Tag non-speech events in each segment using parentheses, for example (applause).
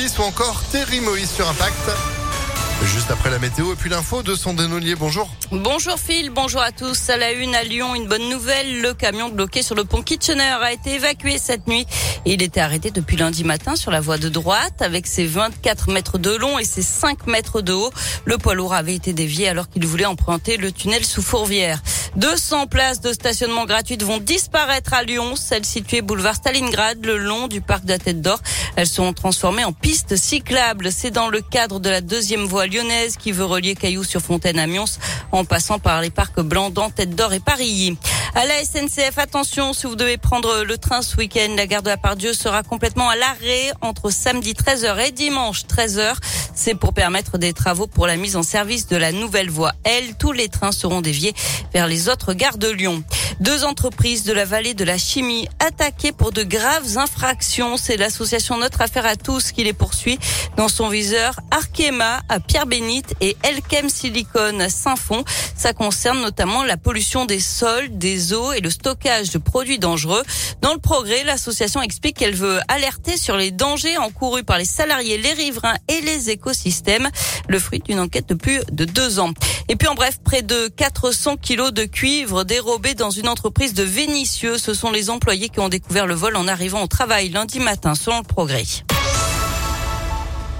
ou encore Terry Moïse sur Impact. Juste après la météo et puis l'info de son dénoulier. Bonjour. Bonjour Phil, bonjour à tous. À la une à Lyon, une bonne nouvelle. Le camion bloqué sur le pont Kitchener a été évacué cette nuit. Il était arrêté depuis lundi matin sur la voie de droite avec ses 24 mètres de long et ses 5 mètres de haut. Le poids lourd avait été dévié alors qu'il voulait emprunter le tunnel sous Fourvière. 200 places de stationnement gratuites vont disparaître à Lyon, celles situées boulevard Stalingrad, le long du parc de la Tête d'Or. Elles seront transformées en pistes cyclables. C'est dans le cadre de la deuxième voie lyonnaise qui veut relier Cailloux sur Fontaine à Mions en passant par les parcs Blandan, Tête d'Or et Paris. À la SNCF, attention, si vous devez prendre le train ce week-end, la gare de la Pardieu sera complètement à l'arrêt entre samedi 13h et dimanche 13h. C'est pour permettre des travaux pour la mise en service de la nouvelle voie L. Tous les trains seront déviés vers les autres gares de Lyon. Deux entreprises de la vallée de la chimie attaquées pour de graves infractions. C'est l'association Notre Affaire à tous qui les poursuit dans son viseur Arkema à Pierre-Bénite et Elkem Silicon à Saint-Fond. Ça concerne notamment la pollution des sols, des eaux et le stockage de produits dangereux. Dans le progrès, l'association explique qu'elle veut alerter sur les dangers encourus par les salariés, les riverains et les écosystèmes. Le fruit d'une enquête de plus de deux ans. Et puis en bref, près de 400 kilos de cuivre dérobés dans une entreprise de Vénitieux. Ce sont les employés qui ont découvert le vol en arrivant au travail lundi matin, selon le progrès.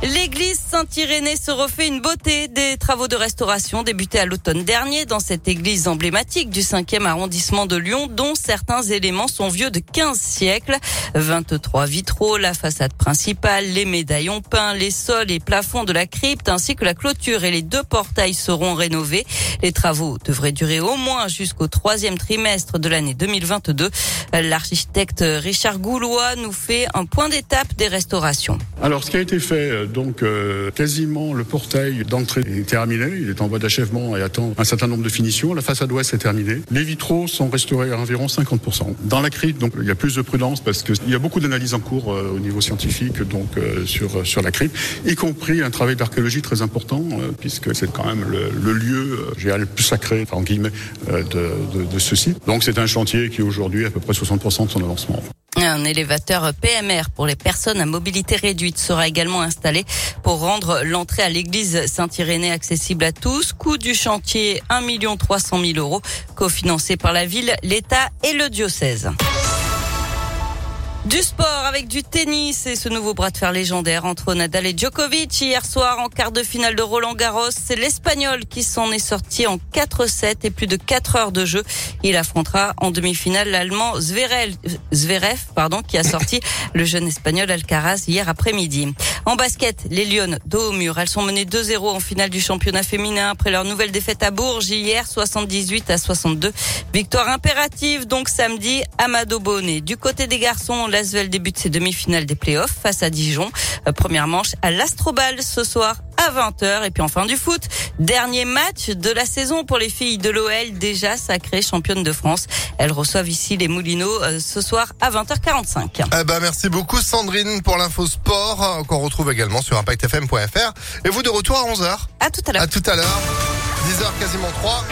L'église Saint-Irénée se refait une beauté des travaux de restauration débutés à l'automne dernier dans cette église emblématique du 5e arrondissement de Lyon dont certains éléments sont vieux de 15 siècles. 23 vitraux, la façade principale, les médaillons peints, les sols et plafonds de la crypte ainsi que la clôture et les deux portails seront rénovés. Les travaux devraient durer au moins jusqu'au troisième trimestre de l'année 2022. L'architecte Richard Goulois nous fait un point d'étape des restaurations. Alors ce qui a été fait donc euh, quasiment le portail d'entrée est terminé, il est en voie d'achèvement et attend un certain nombre de finitions. La façade ouest est terminée. Les vitraux sont restaurés à environ 50%. Dans la crypte, donc il y a plus de prudence parce qu'il y a beaucoup d'analyses en cours euh, au niveau scientifique donc euh, sur sur la crypte, y compris un travail d'archéologie très important puisque c'est quand même le, le lieu le plus sacré enfin, en guillemets de, de, de ce site. Donc c'est un chantier qui aujourd'hui à peu près 60% de son avancement. Un élévateur PMR pour les personnes à mobilité réduite sera également installé pour rendre l'entrée à l'église Saint-Irénée accessible à tous. Coût du chantier 1 300 000 euros, cofinancé par la ville, l'État et le diocèse. Du sport avec du tennis et ce nouveau bras de fer légendaire entre Nadal et Djokovic hier soir en quart de finale de Roland Garros. C'est l'Espagnol qui s'en est sorti en 4-7 et plus de 4 heures de jeu. Il affrontera en demi-finale l'Allemand Zverev, Zverev, pardon, qui a sorti (laughs) le jeune Espagnol Alcaraz hier après-midi. En basket, les Lyonnes dos au mur. Elles sont menées 2-0 en finale du championnat féminin après leur nouvelle défaite à Bourges hier 78 à 62. Victoire impérative donc samedi à Bonnet. Du côté des garçons, l'Asvel débute ses demi-finales des playoffs face à Dijon. Euh, première manche à l'Astrobal ce soir à 20h. Et puis enfin du foot, dernier match de la saison pour les filles de l'OL, déjà sacrées championnes de France. Elles reçoivent ici les Moulineaux euh, ce soir à 20h45. Eh ben, merci beaucoup Sandrine pour l'info sport euh, qu'on retrouve également sur impactfm.fr. Et vous de retour à 11h. À tout à l'heure. À tout à l'heure. 10h quasiment 3.